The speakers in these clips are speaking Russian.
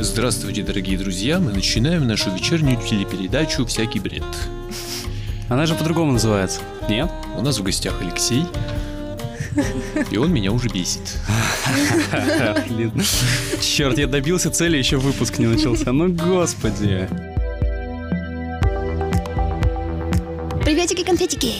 Здравствуйте, дорогие друзья! Мы начинаем нашу вечернюю телепередачу «Всякий бред». Она же по-другому называется. Нет? У нас в гостях Алексей, и он меня уже бесит. Черт, я добился цели, еще выпуск не начался. Ну, господи. Приветики-конфетики!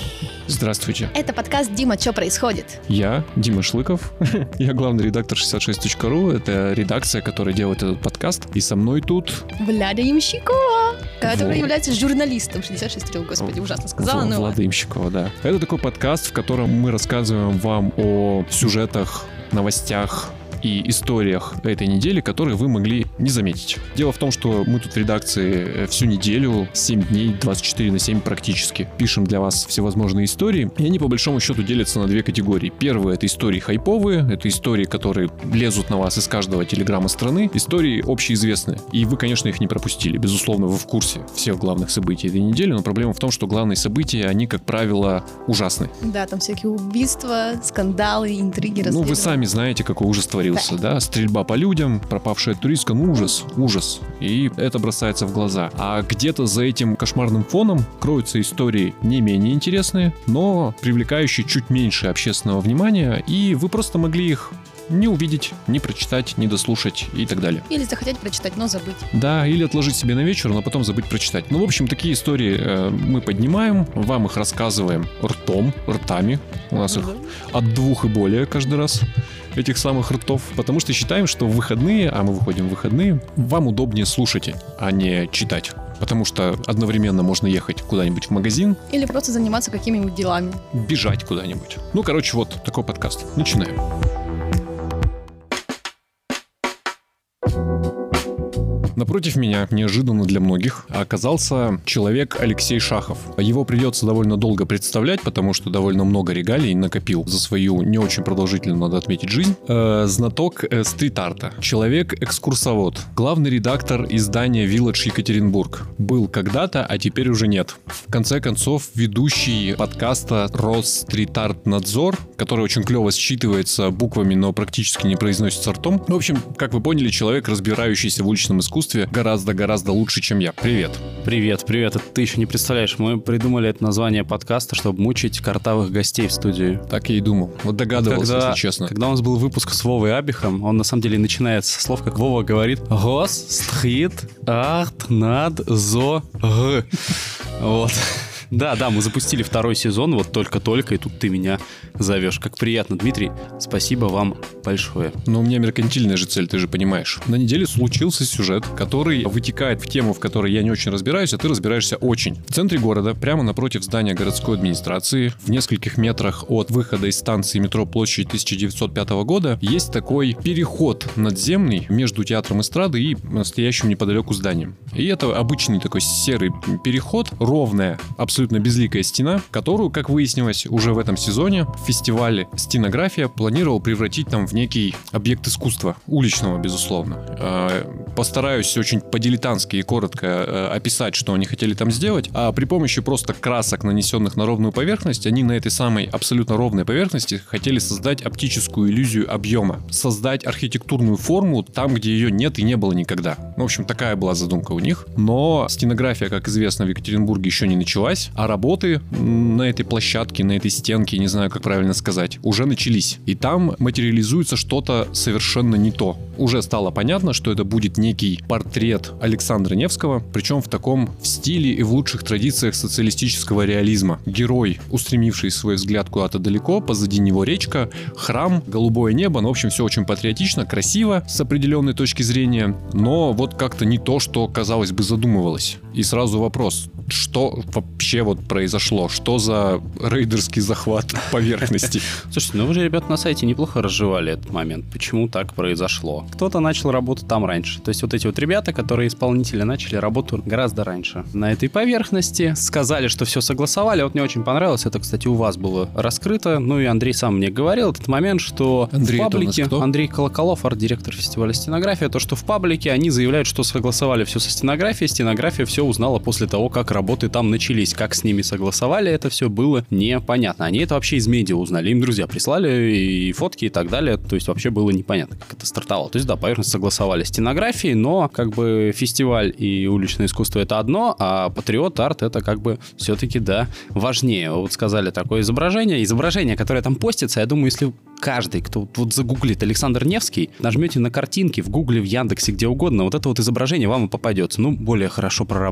Здравствуйте. Это подкаст «Дима, что происходит?» Я Дима Шлыков. Я главный редактор 66.ru. Это редакция, которая делает этот подкаст. И со мной тут... Вляда Ямщикова, которая является журналистом 66 господи, ужасно сказала, но... Влада Имщикова, да. Это такой подкаст, в котором мы рассказываем вам о сюжетах, новостях и историях этой недели, которые вы могли не заметить. Дело в том, что мы тут в редакции э, всю неделю, 7 дней, 24 на 7 практически, пишем для вас всевозможные истории, и они по большому счету делятся на две категории. Первые — это истории хайповые, это истории, которые лезут на вас из каждого телеграмма страны, истории общеизвестные. И вы, конечно, их не пропустили. Безусловно, вы в курсе всех главных событий этой недели, но проблема в том, что главные события, они, как правило, ужасны. Да, там всякие убийства, скандалы, интриги, Ну, вы сами знаете, какой ужас творился, да? Стрельба по людям, пропавшая туристка, ну ужас, ужас. И это бросается в глаза. А где-то за этим кошмарным фоном кроются истории не менее интересные, но привлекающие чуть меньше общественного внимания, и вы просто могли их не увидеть, не прочитать, не дослушать и так далее. Или захотеть прочитать, но забыть. Да, или отложить себе на вечер, но потом забыть прочитать. Ну, в общем, такие истории э, мы поднимаем, вам их рассказываем ртом, ртами. У нас их от двух и более каждый раз этих самых ртов, потому что считаем, что в выходные, а мы выходим в выходные, вам удобнее слушать, а не читать. Потому что одновременно можно ехать куда-нибудь в магазин, Или просто заниматься какими-нибудь делами. бежать куда-нибудь. Ну, короче, вот такой подкаст. Начинаем. Напротив меня, неожиданно для многих, оказался человек Алексей Шахов. Его придется довольно долго представлять, потому что довольно много регалий накопил за свою не очень продолжительную, надо отметить, жизнь. Э, знаток э, стрит-арта. Человек-экскурсовод. Главный редактор издания Village Екатеринбург. Был когда-то, а теперь уже нет. В конце концов, ведущий подкаста Росстрит-арт Надзор, который очень клево считывается буквами, но практически не произносится ртом. Ну, В общем, как вы поняли, человек, разбирающийся в уличном искусстве, гораздо-гораздо лучше, чем я. Привет. Привет, привет. Это ты еще не представляешь, мы придумали это название подкаста, чтобы мучить картавых гостей в студии. Так я и думал. Вот догадывался, когда, если честно. когда у нас был выпуск с Вовой Абихом, он на самом деле начинается со слов, как Вова говорит «Гос, стрит, арт, над, зо, г». Вот. Да, да, мы запустили второй сезон, вот только-только, и тут ты меня зовешь. Как приятно, Дмитрий. Спасибо вам большое. Но у меня меркантильная же цель, ты же понимаешь. На неделе случился сюжет, который вытекает в тему, в которой я не очень разбираюсь, а ты разбираешься очень. В центре города, прямо напротив здания городской администрации, в нескольких метрах от выхода из станции метро площади 1905 года, есть такой переход надземный между театром эстрады и стоящим неподалеку зданием. И это обычный такой серый переход, ровная, абсолютно безликая стена, которую, как выяснилось уже в этом сезоне, фестиваль «Стенография» планировал превратить там в некий объект искусства, уличного, безусловно. Э, Постараюсь очень по-дилетантски и коротко э, описать, что они хотели там сделать, а при помощи просто красок, нанесенных на ровную поверхность, они на этой самой абсолютно ровной поверхности хотели создать оптическую иллюзию объема, создать архитектурную форму там, где ее нет и не было никогда. Ну, В общем, такая была задумка у них. Но стенография, как известно, в Екатеринбурге еще не началась, а работы на этой площадке, на этой стенке, не знаю, как правильно сказать, уже начались. И там материализуется что-то совершенно не то. Уже стало понятно, что это будет некий портрет Александра Невского, причем в таком в стиле и в лучших традициях социалистического реализма. Герой, устремивший свой взгляд куда-то далеко, позади него речка, храм, голубое небо, ну, в общем, все очень патриотично, красиво с определенной точки зрения, но вот как-то не то, что, казалось бы, задумывалось. И сразу вопрос, что вообще вот произошло? Что за рейдерский захват поверхности? Слушайте, ну вы же, ребята, на сайте неплохо разжевали этот момент. Почему так произошло? Кто-то начал работу там раньше. То есть вот эти вот ребята, которые исполнители, начали работу гораздо раньше. На этой поверхности сказали, что все согласовали. Вот мне очень понравилось. Это, кстати, у вас было раскрыто. Ну и Андрей сам мне говорил этот момент, что Андрей, в паблике... Андрей Колоколов, арт-директор фестиваля «Стенография», то, что в паблике они заявляют, что согласовали все со стенографией, стенография все все узнала после того, как работы там начались. Как с ними согласовали, это все было непонятно. Они это вообще из медиа узнали. Им друзья прислали и фотки и так далее. То есть вообще было непонятно, как это стартовало. То есть да, поверхность согласовали стенографии, но как бы фестиваль и уличное искусство это одно, а патриот арт это как бы все-таки, да, важнее. Вот сказали такое изображение. Изображение, которое там постится, я думаю, если каждый, кто вот загуглит Александр Невский, нажмете на картинки в Гугле, в Яндексе, где угодно, вот это вот изображение вам и попадется. Ну, более хорошо проработано,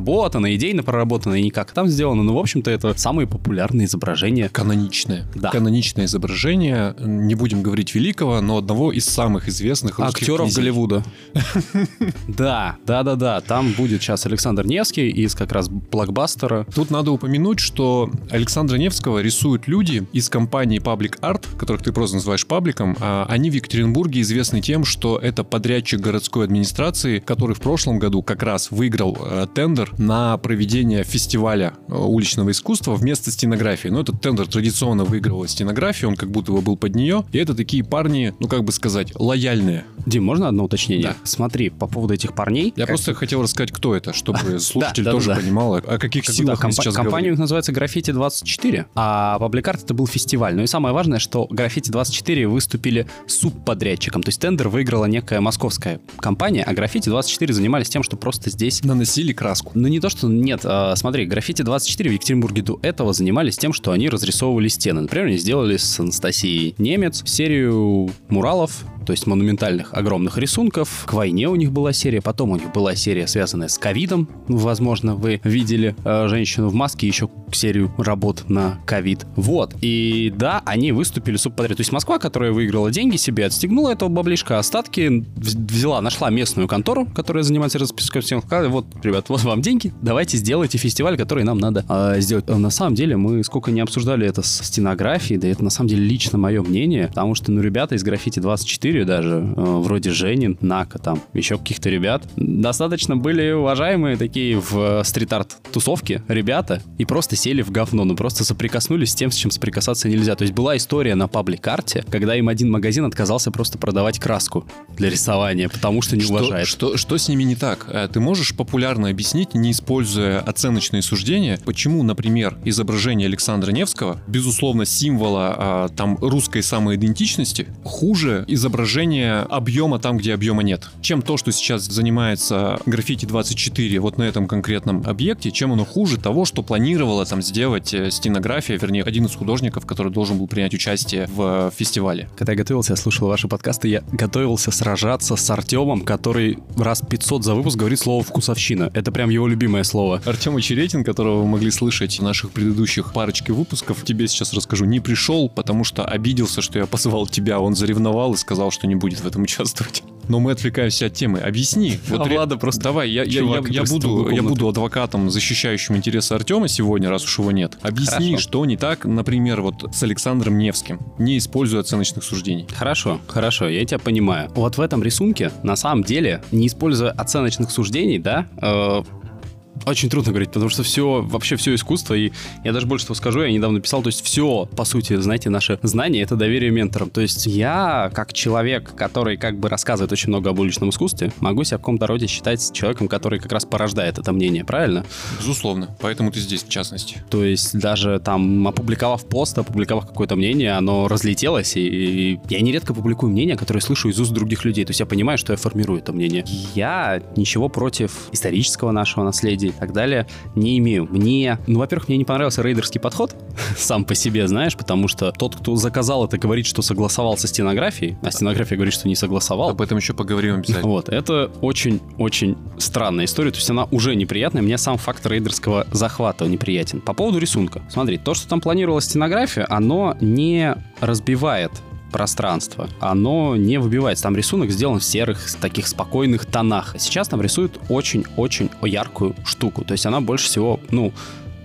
идейно проработано, и не как там сделано, но, в общем-то, это самые популярные изображения. Каноничное. Да. Каноничное изображение, не будем говорить великого, но одного из самых известных русских Актеров князей. Голливуда. Да, да, да, да. Там будет сейчас Александр Невский из как раз блокбастера. Тут надо упомянуть, что Александра Невского рисуют люди из компании Public Art, которых ты просто называешь пабликом. А Они в Екатеринбурге известны тем, что это подрядчик городской администрации, который в прошлом году как раз выиграл э, тендер на проведение фестиваля э, уличного искусства вместо стенографии. Но этот тендер традиционно выигрывала стенография, он как будто бы был под нее. И это такие парни, ну как бы сказать, лояльные. Дим, можно одно уточнение? Да. Смотри, по поводу этих парней. Я как- просто хотел рассказать, кто это, чтобы слушатель да, тоже да. понимал, о каких Как силах да, мы компа- сейчас компания называется Граффити 24, а Art это был фестиваль. Ну и самое важное, что Граффити 24 выступили субподрядчиком. То есть тендер выиграла некая московская компания, а Граффити 24 занимались тем, что просто здесь Наносили краску. Ну, не то, что нет. а, смотри, граффити 24 в Екатеринбурге до этого занимались тем, что они разрисовывали стены. Например, они сделали с Анастасией Немец серию муралов, то есть монументальных огромных рисунков. К войне у них была серия, потом у них была серия, связанная с ковидом. Ну, Возможно, вы видели э, женщину в маске, еще серию работ на ковид. Вот. И да, они выступили субподряд. То есть Москва, которая выиграла деньги себе, отстегнула этого баблишка, остатки вз- взяла, нашла местную контору, которая занимается расписком всем. Вот, ребят, вот вам деньги, давайте сделайте фестиваль, который нам надо а, сделать. А На самом деле, мы сколько не обсуждали это с стенографией, да это на самом деле лично мое мнение, потому что, ну, ребята из граффити 24 даже, э, вроде Женин, Нака там, еще каких-то ребят, достаточно были уважаемые такие в э, стрит-арт тусовке ребята и просто сели в говно, ну просто соприкоснулись с тем, с чем соприкасаться нельзя. То есть была история на паблик-карте, когда им один магазин отказался просто продавать краску для рисования, потому что не Что, уважает. что, что с ними не так? Э, Ты можешь популярно объяснить, не используя оценочные суждения, почему, например, изображение Александра Невского, безусловно, символа а, там русской самоидентичности, хуже изображения объема там, где объема нет? Чем то, что сейчас занимается граффити 24 вот на этом конкретном объекте, чем оно хуже того, что планировала там сделать э, стенография, вернее, один из художников, который должен был принять участие в э, фестивале? Когда я готовился, я слушал ваши подкасты, я готовился сражаться с Артемом, который раз 500 за выпуск говорит слово «вкусовщина». Это прям его любимое слово. Артем Очеретин, которого вы могли слышать в наших предыдущих парочке выпусков, тебе сейчас расскажу, не пришел, потому что обиделся, что я позвал тебя. Он заревновал и сказал, что не будет в этом участвовать. Но мы отвлекаемся от темы. Объясни. А ре- Влада просто Давай, я, чувак, я- я буду, я буду адвокатом, защищающим интересы Артема сегодня, раз уж его нет. Объясни, Хорошо. что не так, например, вот с Александром Невским, не используя оценочных суждений. Хорошо, хорошо, я тебя понимаю. Вот в этом рисунке, на самом деле, не используя оценочных суждений, да, э, очень трудно говорить, потому что все, вообще все искусство, и я даже больше того скажу, я недавно писал, то есть все, по сути, знаете, наше знание — это доверие менторам. То есть я, как человек, который как бы рассказывает очень много об уличном искусстве, могу себя в каком-то роде считать человеком, который как раз порождает это мнение, правильно? Безусловно. Поэтому ты здесь, в частности. То есть даже там опубликовав пост, опубликовав какое-то мнение, оно разлетелось, и, и я нередко публикую мнения, которые слышу из уст других людей. То есть я понимаю, что я формирую это мнение. Я ничего против исторического нашего наследия и так далее не имею. Мне, ну, во-первых, мне не понравился рейдерский подход сам по себе, знаешь, потому что тот, кто заказал это, говорит, что согласовал со стенографией, а стенография говорит, что не согласовал. Об этом еще поговорим обязательно. Вот, это очень-очень странная история, то есть она уже неприятная, мне сам факт рейдерского захвата неприятен. По поводу рисунка. Смотри, то, что там планировалась стенография, оно не разбивает пространство, оно не выбивается. Там рисунок сделан в серых, таких спокойных тонах. Сейчас там рисуют очень-очень яркую штуку. То есть она больше всего, ну,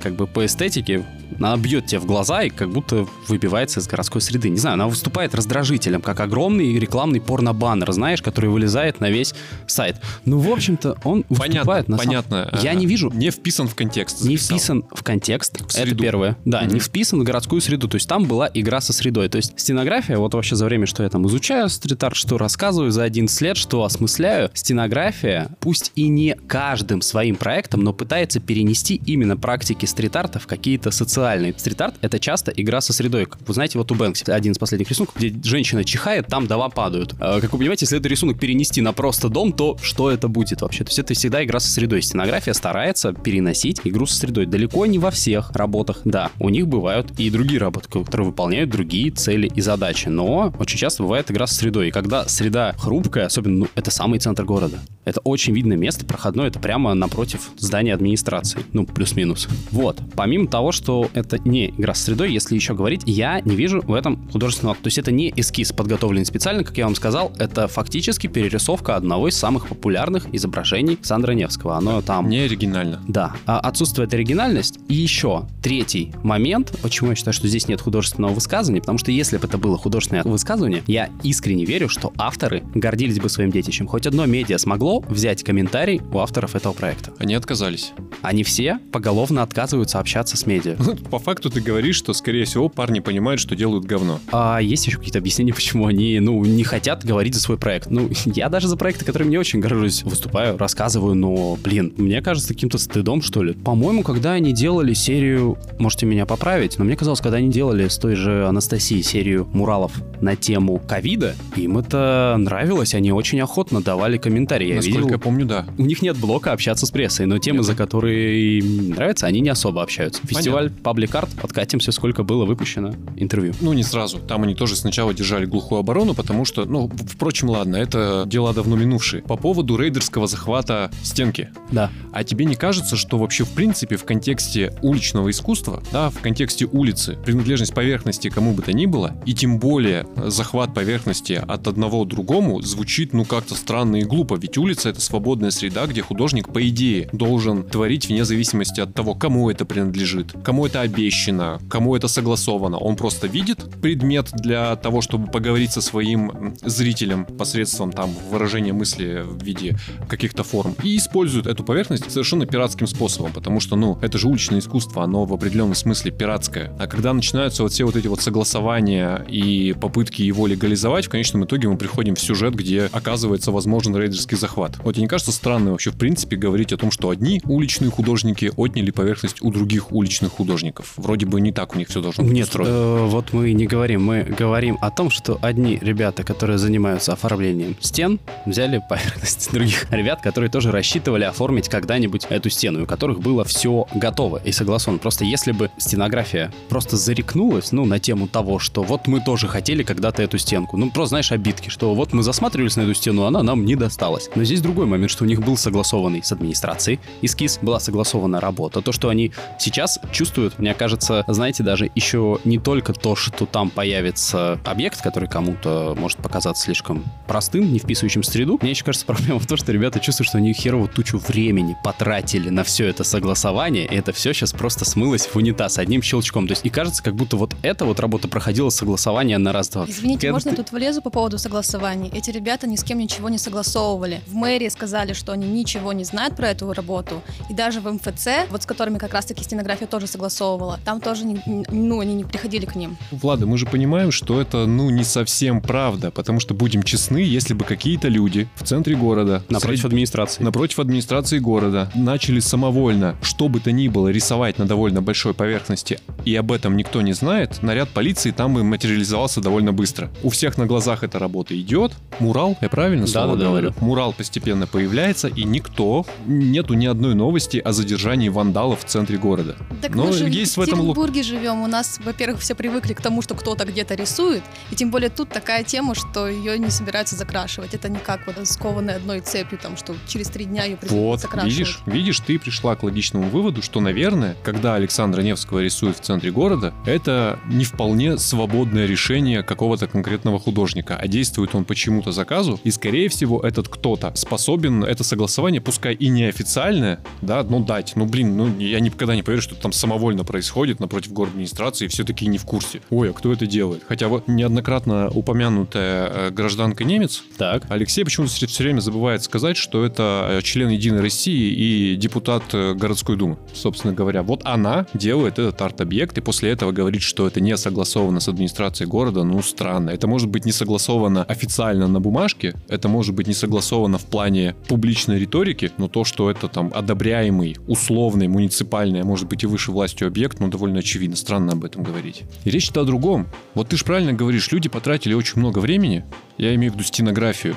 как бы по эстетике, она бьет тебе в глаза и как будто выбивается из городской среды. Не знаю, она выступает раздражителем, как огромный рекламный порно-баннер, знаешь, который вылезает на весь сайт. Ну, в общем-то, он Понятно, выступает на понятно. Я Ага. не вижу Не вписан в контекст. не записал. вписан в контекст. В это среду. первое. Да, Мгм. не вписан в городскую среду. То есть там была игра со средой. То есть стенография, вот вообще за время, что я там изучаю стрит-арт, что рассказываю за один след, что осмысляю, стенография, пусть и не каждым своим проектом, но пытается перенести именно практики стрит-арта в какие-то социальные. Стрит-арт — это часто игра со средой. Как Вы знаете, вот у Бэнкси один из последних рисунков, где женщина чихает, там дома падают. А, Как вы понимаете, если этот рисунок перенести на просто дом, то что это будет вообще? То есть это всегда игра со средой. Стенография старается переносить игру со средой. Далеко не во всех работах, да. У них бывают и другие работы, которые выполняют другие цели и задачи. Но очень часто бывает игра со средой. И когда среда хрупкая, особенно, ну, это самый центр города. Это очень видное место, проходное, это прямо напротив здания администрации. Ну, плюс-минус. Вот. Помимо того, что это не игра с средой, если еще говорить, я не вижу в этом художественного. То есть это не эскиз, подготовленный специально, как я вам сказал, это фактически перерисовка одного из самых популярных изображений Сандра Невского. Оно там... Не оригинально. Да, а отсутствует оригинальность. И еще третий момент, почему я считаю, что здесь нет художественного высказывания, потому что если бы это было художественное высказывание, я искренне верю, что авторы гордились бы своим детищем. Хоть одно медиа смогло взять комментарий у авторов этого проекта. Они отказались. Они все поголовно отказываются общаться с медиа. Ну, По факту ты говоришь, что, скорее всего, парни понимают, что делают говно. А есть еще какие-то объяснения, почему они, ну, не хотят говорить за свой проект? Ну, я даже за проекты, которыми не очень горжусь, выступаю, рассказываю, но, блин, мне кажется каким-то стыдом, что ли. По-моему, когда они делали серию, можете меня поправить, но мне казалось, когда они делали с той же Анастасией серию муралов на тему ковида, им это нравилось, они очень охотно давали комментарии. Я Насколько видел, я помню, да. у них нет блока общаться с прессой, но темы, Нет. за которые им нравятся, они не особо общаются. Фестиваль Public Art, подкатимся, сколько было выпущено интервью. Ну, не сразу. Там они тоже сначала держали глухую оборону, потому что, ну, впрочем, ладно, это дела давно минувшие. По поводу рейдерского захвата стенки. Да. А тебе не кажется, что вообще в принципе в контексте уличного искусства, да, в контексте улицы, принадлежность поверхности кому бы то ни было, и тем более э, захват поверхности от одного другому звучит ну как-то странно и глупо, ведь улица это свободная среда, где художник по идее должен творить вне зависимости от того, кому это принадлежит, кому это обещано, кому это согласовано. Он просто видит предмет для того, чтобы поговорить со своим зрителем посредством там выражения мысли в виде каких-то форм и используют эту поверхность совершенно пиратским способом, потому что, ну, это же уличное искусство, оно в определенном смысле пиратское. А когда начинаются вот все вот эти вот согласования и попытки его легализовать, в конечном итоге мы приходим в сюжет, где оказывается возможен рейдерский захват. Вот тебе не кажется странно вообще в принципе говорить о том, что одни уличные художники отняли поверхность у других уличных художников? Вроде бы не так у них все должно быть Нет, устроено. э, вот мы не говорим. Мы говорим о том, что одни ребята, которые занимаются оформлением стен, взяли поверхность других ребят, которые тоже рассчитывали оформить когда-нибудь эту стену, у которых было все готово и согласовано. Просто если бы стенография просто зарекнулась, ну, на тему того, что вот мы тоже хотели когда-то эту стенку, ну, просто, знаешь, обидки, что вот мы засматривались на эту стену, она нам не досталась. Но здесь другой момент, что у них был согласованный с администрацией эскиз, была согласована работа. То, что они сейчас чувствуют, мне кажется, знаете, даже еще не только то, что там появится объект, который кому-то может показаться слишком простым, не вписывающим в среду. Мне еще кажется, проблема в том, что ребята чувствуют, что они херово тучу времени потратили на все это согласование, и это все сейчас просто смылось в унитаз одним щелчком. То есть и кажется, как будто вот эта вот работа проходила согласование на раз-два. Извините, Когда можно ты- я тут влезу по поводу согласований? Эти ребята ни с кем ничего не согласовывали. В мэрии сказали, что они ничего не знают про эту работу. И даже в МФЦ, вот с которыми как раз-таки стенография тоже согласовывала, там тоже, не- ну, они не приходили к ним. Влада, мы же понимаем, что это, ну, не совсем правда, потому что, будем честны, если бы какие-то люди в центре города, Напротив среди- администрации. напротив администрации города, начали самовольно, что бы то ни было, рисовать на довольно большой поверхности, и об этом никто не знает, наряд полиции там бы материализовался довольно быстро. У всех на глазах эта работа идет, мурал, я правильно слово Да-да-да, говорю? да. Мурал постепенно появляется, и никто, нету ни одной новости о задержании вандалов в центре города. Так Но мы же есть в в этом Екатеринбурге живем. У нас, во-первых, все привыкли к тому, что кто-то где-то рисует. И тем более тут такая тема, что ее не собираются закрашивать. Это не как вот скованной одной цепью, там, что через три дня ее придется Вот, закрашивать. видишь, видишь, ты пришла к логичному выводу, что, наверное, когда Александра Невского рисует в центре города, это не вполне свободное решение какого-то конкретного художника, а действует он по чему-то заказу, и, скорее всего, этот кто-то способен это согласование, пускай и неофициальное, да, но дать. Ну, блин, ну, я никогда не поверю, что это там самовольно происходит напротив город администрации, все такие не в курсе. Ой, а кто это делает? Хотя вот неоднократно упомянутая э, гражданка немец, Так. Алексей почему-то все все время забывает сказать, что это э, член Единой России и депутат э, городской думы, собственно говоря. Вот она делает этот арт-объект, и после этого говорит, что это не согласовано с администрацией города, ну, странно. Это может быть не согласовано официально на бумажке, это может быть не согласовано в плане публичной риторики, но то, что это там одобряемый, условный, муниципальный, а может быть и выше властью объект, ну, довольно очевидно. Странно об этом говорить. И речь-то о другом. Вот ты же правильно говоришь, люди потратили очень много времени, я имею в виду стенографию,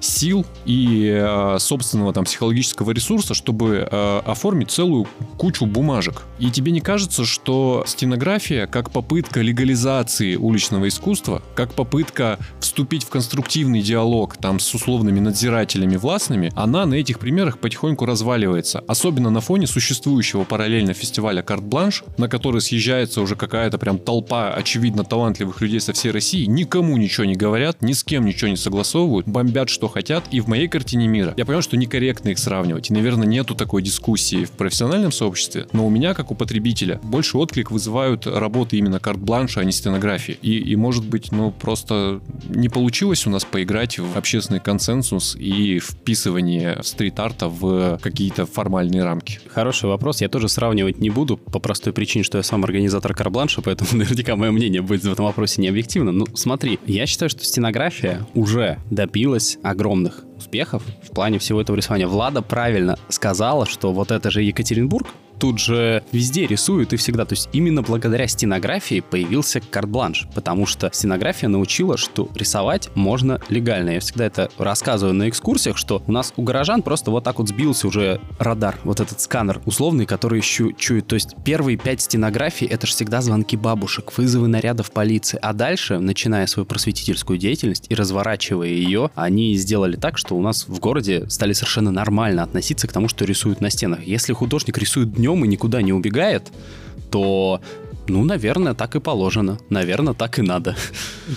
сил и э, собственного там психологического ресурса, чтобы э, оформить целую кучу бумажек. И тебе не кажется, что стенография как попытка легализации уличного искусства, как попытка вступить в конструктивный диалог там с условными надзирателями властными, она на этих примерах потихоньку разваливается. Особенно на фоне существующего параллельно фестиваля «Карт-бланш», на который съезжается уже какая-то прям толпа очевидно талантливых людей со всей России, никому ничего не говорят, ни с кем ничего не согласовывают, бомбят, что хотят. И в моей картине мира я понимаю, что некорректно их сравнивать. И, наверное, нету такой дискуссии в профессиональном сообществе. Но у меня, как у потребителя, больше отклик вызывают работы именно карт-бланша, а не стенографии. И, и, может быть, ну, просто не получилось у нас поиграть в общественный консенсус и вписывание стрит-арта в какие-то формальные рамки. Хороший вопрос. Я тоже сравнивать не буду по простой причине, что я сам организатор карбланша, поэтому наверняка мое мнение будет в этом вопросе не объективно. Ну, смотри, я считаю, что стенография уже добилась огромных успехов в плане всего этого рисования. Влада правильно сказала, что вот это же Екатеринбург, тут же везде рисуют и всегда. То есть именно благодаря стенографии появился карт-бланш, потому что стенография научила, что рисовать можно легально. Я всегда это рассказываю на экскурсиях, что у нас у горожан просто вот так вот сбился уже радар, вот этот сканер условный, который щу- чует. То есть первые пять стенографий — это же всегда звонки бабушек, вызовы нарядов полиции. А дальше, начиная свою просветительскую деятельность и разворачивая ее, они сделали так, что у нас в городе стали совершенно нормально относиться к тому, что рисуют на стенах. Если художник рисует днем и никуда не убегает, то ну, наверное, так и положено. Наверное, так и надо.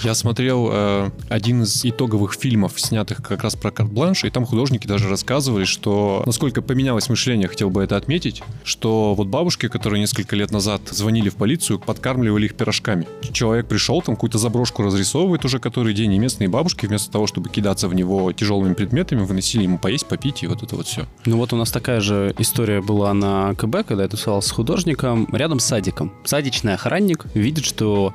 Я смотрел э, один из итоговых фильмов, снятых как раз про карт-бланш, и там художники даже рассказывали, что насколько поменялось мышление, хотел бы это отметить, что вот бабушки, которые несколько лет назад звонили в полицию, подкармливали их пирожками. Человек пришел, там какую-то заброшку разрисовывает уже который день, и местные бабушки вместо того, чтобы кидаться в него тяжелыми предметами, выносили ему поесть, попить, и вот это вот все. Ну вот у нас такая же история была на КБ, когда я тусовал с художником рядом с садиком. Садичный охранник видит, что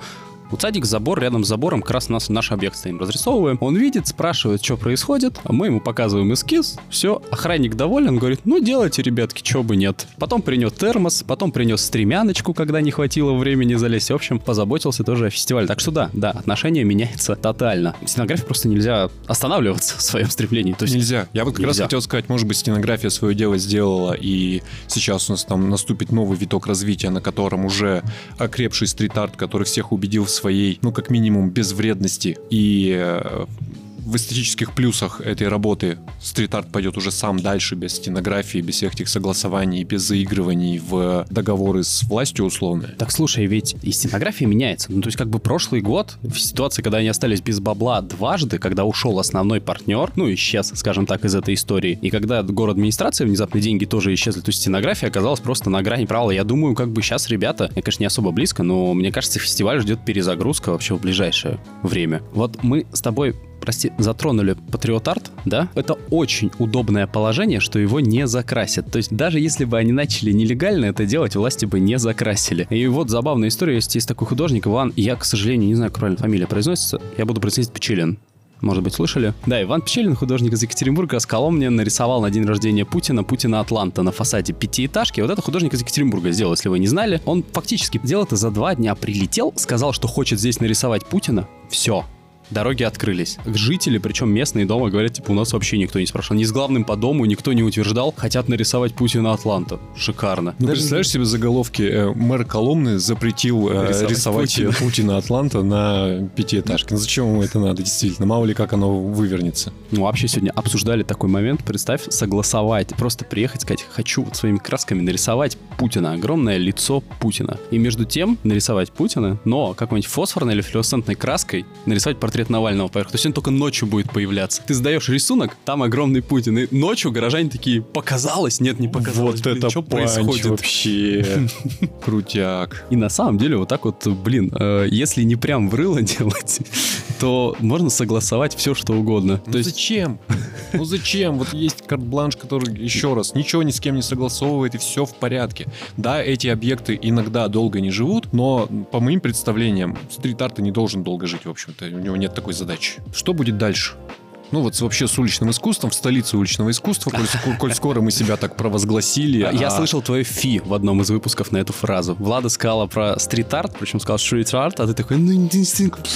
вот садик, забор, рядом с забором как раз нас, наш объект стоим, разрисовываем. Он видит, спрашивает, что происходит, а мы ему показываем эскиз. Все, охранник доволен, говорит, ну делайте, ребятки, чего бы нет. Потом принес термос, потом принес стремяночку, когда не хватило времени залезть. В общем, позаботился тоже о фестивале. Так что да, да, отношение меняется тотально. Стенографии просто нельзя останавливаться в своем стремлении. То есть Нельзя. Я вот как раз Нельзя. хотел сказать, может быть, стенография свое дело сделала, и сейчас у нас там наступит новый виток развития, на котором уже окрепший стрит-арт, который всех убедил в своей, ну, как минимум, безвредности и э, в эстетических плюсах этой работы стрит-арт пойдет уже сам дальше, без стенографии, без всех этих согласований, без заигрываний в договоры с властью условные. Так слушай, ведь и стенография меняется. Ну, то есть, как бы прошлый год, в ситуации, когда они остались без бабла дважды, когда ушел основной партнер, ну, исчез, скажем так, из этой истории, и когда город администрация внезапно деньги тоже исчезли, то есть стенография оказалась просто на грани провала. Я думаю, как бы сейчас ребята, я, конечно, не особо близко, но мне кажется, фестиваль ждет перезагрузка вообще в ближайшее время. Вот мы с тобой прости, затронули патриот-арт, да? Это очень удобное положение, что его не закрасят. То есть даже если бы они начали нелегально это делать, власти бы не закрасили. И вот забавная история, есть, есть такой художник Иван, я, к сожалению, не знаю, как правильно фамилия произносится, я буду произносить Пчелин. Может быть, слышали? Да, Иван Пчелин, художник из Екатеринбурга, с Коломни нарисовал на день рождения Путина Путина Атланта на фасаде пятиэтажки. Вот это художник из Екатеринбурга сделал, если вы не знали. Он фактически делал это за два дня. Прилетел, сказал, что хочет здесь нарисовать Путина. Все, Дороги открылись. Жители, причем местные дома, говорят, типа, у нас вообще никто не спрашивал. Ни с главным по дому никто не утверждал, хотят нарисовать Путина Атланта. Шикарно. Ну, Даже- представляешь себе заголовки? э, Мэр Коломны запретил э, Рисовать рисовать, Путина. Путина. Атланта на пятиэтажке. Ну, зачем ему это надо, действительно? Мало ли, как оно вывернется. Ну, вообще сегодня обсуждали такой момент, представь, согласовать, просто приехать, сказать, хочу вот своими красками нарисовать Путина, огромное лицо Путина. И между тем нарисовать Путина, но какой-нибудь фосфорной или флюоресцентной краской нарисовать портрет Навального поверх. То есть он только ночью будет появляться. Ты сдаешь рисунок, там огромный Путин. И ночью горожане такие, показалось? Нет, не показалось. Вот Блин, это что происходит? вообще. Крутяк. И на самом деле вот так вот, блин, э, если не прям в рыло делать, то можно согласовать все, что угодно. Ну То есть зачем? Ну зачем? Вот есть карт-бланш, который, еще раз, ничего ни с кем не согласовывает, и все в порядке. Да, эти объекты иногда долго не живут, но по моим представлениям, стрит-арт не должен долго жить, в общем-то. У него нет такой задачи. Что будет дальше? Ну вот вообще с уличным искусством, в столице уличного искусства, коль, коль скоро мы себя так провозгласили. Я а- слышал твое фи в одном из выпусков на эту фразу. Влада сказала про стрит-арт, причем сказал стрит-арт, а ты такой... «Ну, не стрит».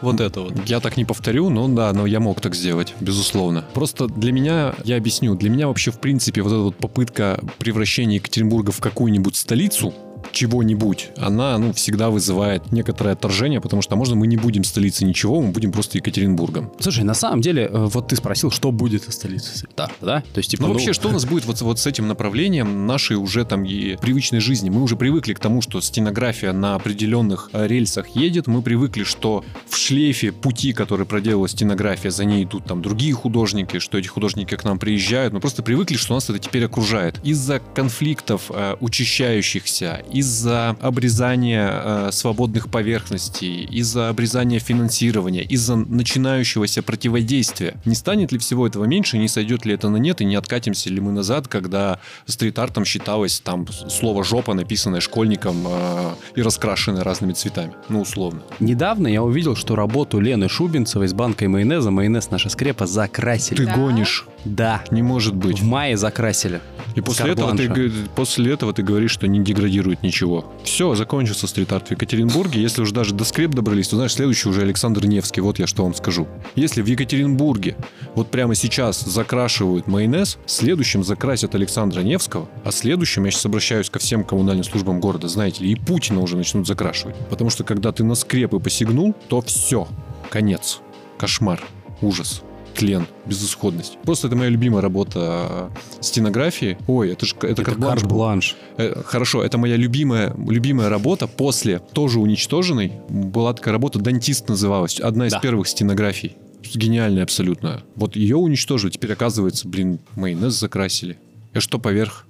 Вот это вот. Я так не повторю, но да, но я мог так сделать, безусловно. Просто для меня, я объясню, для меня вообще в принципе вот эта вот попытка превращения Екатеринбурга в какую-нибудь столицу, чего-нибудь, она, ну, всегда вызывает некоторое отторжение, потому что, а можно, мы не будем столицей ничего, мы будем просто Екатеринбургом. Слушай, на самом деле, э, вот ты спросил, что будет столицы стрит-арта, да? То есть, типа, Ну, вообще, что у нас будет вот, вот с этим направлением нашей уже там и привычной жизни? Мы уже привыкли к тому, что стенография на определенных э, рельсах едет. Мы привыкли, что в шлейфе пути, который проделала стенография, за ней идут там другие художники, что эти художники к нам приезжают. Мы просто привыкли, что нас это теперь окружает. Из-за конфликтов э, учащающихся, из-за обрезания э, свободных поверхностей, из-за обрезания финансирования, из-за начинающегося противодействия. Не станет ли всего этого меньше, не сойдет ли это на нет, и не откатимся ли мы назад, когда стрит-артом считалось там слово «жопа», написанное школьником э, и раскрашенное разными цветами. Ну, условно. Недавно я увидел, что работу Лены Шубинцевой с банкой майонеза «Майонез наша скрепа» закрасили. Ты Да? гонишь. Да. Не может быть. В мае закрасили. И после этого, ты, после этого ты говоришь, что не деградирует ничего. Все, закончился стрит-арт в Екатеринбурге. Если уж даже до скреп добрались, то знаешь, следующий уже Александр Невский. Вот я что вам скажу. Если в Екатеринбурге вот прямо сейчас закрашивают майонез, следующим закрасят Александра Невского, а следующим, я сейчас обращаюсь ко всем коммунальным службам города, знаете ли, и Путина уже начнут закрашивать. Потому что когда ты на скрепы посягнул, то все, конец, кошмар, ужас тлен, безысходность. Просто это моя любимая работа э, стенографии. Ой, это же это, Это карт-бланш карт-бланш. Э, Хорошо, это моя любимая, любимая работа после тоже уничтоженной. Была такая работа «Дантист» называлась. Одна из Да. первых стенографий. Гениальная абсолютно. Вот ее уничтожили. Теперь оказывается, блин, майонез закрасили. И что поверх?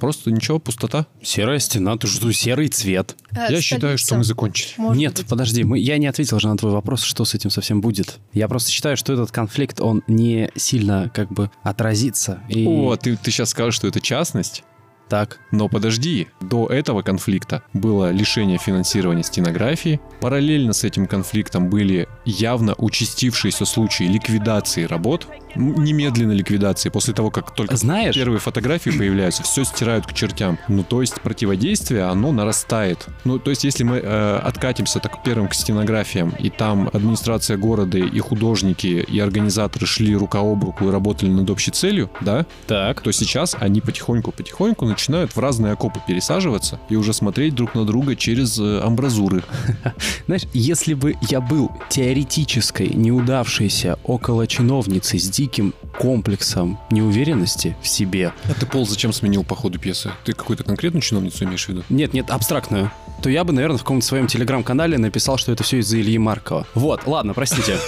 Просто ничего, пустота. Серая стена, ты что, серый цвет. Э, Я считаю, что мы столица. закончили. Может Нет, быть. подожди, мы, я не ответил же на твой вопрос, что с этим совсем будет. Я просто считаю, что этот конфликт, он не сильно как бы отразится. И О, ты, ты сейчас скажешь, что это частность? Так. Но подожди, до этого конфликта было лишение финансирования стенографии. Параллельно с этим конфликтом были явно участившиеся случаи ликвидации работ, немедленной ликвидации, после того, как только Знаешь, первые фотографии появляются, все стирают к чертям. Ну, то есть противодействие, оно нарастает. Ну, то есть если мы э, откатимся так первым к стенографиям, и там администрация города и художники, и организаторы шли рука об руку и работали над общей целью, да, так, то сейчас они потихоньку-потихоньку начинают в разные окопы пересаживаться и уже смотреть друг на друга через э, амбразуры. знаешь, если бы я был теоретической, неудавшейся около чиновницы с диким комплексом неуверенности в себе, А ты пол зачем сменил по ходу пьесы? Ты какую-то конкретную чиновницу имеешь в виду? Нет, нет, абстрактную. То я бы, наверное, в каком-то своем телеграм-канале написал, что это все из-за Ильи Маркова. Вот, ладно, простите.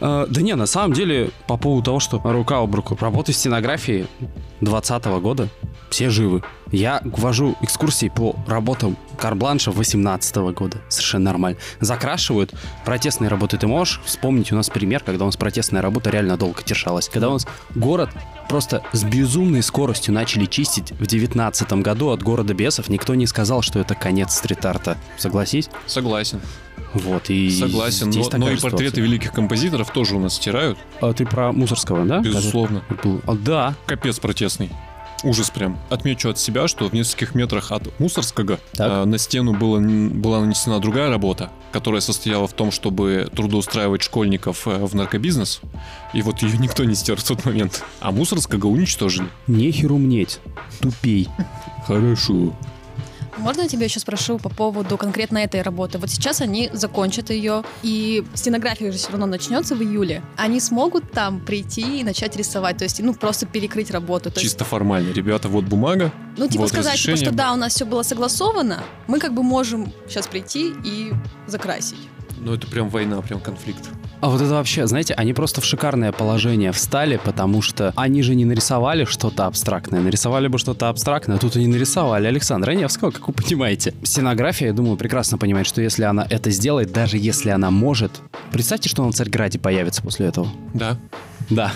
А, Да не, на самом деле, по поводу того, что рука об руку, работы стенографии 2020 года, все живы. Я вожу экскурсии по работам Карбланша 18 года. Совершенно нормально. Закрашивают протестные работы. Ты можешь вспомнить у нас пример, когда у нас протестная работа реально долго держалась. Когда у нас город просто с безумной скоростью начали чистить в 19 году от города бесов. Никто не сказал, что это конец стрит-арта. Согласись? Согласен. Вот, и Согласен. здесь Но, такая но и же портреты ситуация. великих композиторов тоже у нас стирают. А ты про Мусорского, да? Безусловно. Был? А, да. Капец протестный. Ужас прям. Отмечу от себя, что в нескольких метрах от Мусорского э, на стену было, была нанесена другая работа, которая состояла в том, чтобы трудоустраивать школьников э, в наркобизнес. И вот ее никто не стер в тот момент. А Мусорского уничтожили. Нехер умнеть. Тупей. Хорошо. Можно я тебя еще спрошу по поводу конкретно этой работы? Вот сейчас они закончат ее, и стенография же все равно начнется в июле. Они смогут там прийти и начать рисовать, то есть, ну, просто перекрыть работу. То есть, Чисто формально. Ребята, вот бумага. ну, типа вот сказать, типа, что да, у нас все было согласовано, мы как бы можем сейчас прийти и закрасить. Ну, это прям война, прям конфликт. А вот это вообще, знаете, они просто в шикарное положение встали, потому что они же не нарисовали что-то абстрактное. Нарисовали бы что-то абстрактное, а тут они нарисовали Александра Невского, как вы понимаете. Сценография, я думаю, прекрасно понимает, что если она это сделает, даже если она может... Представьте, что на Царьграде появится после этого. Да, Да,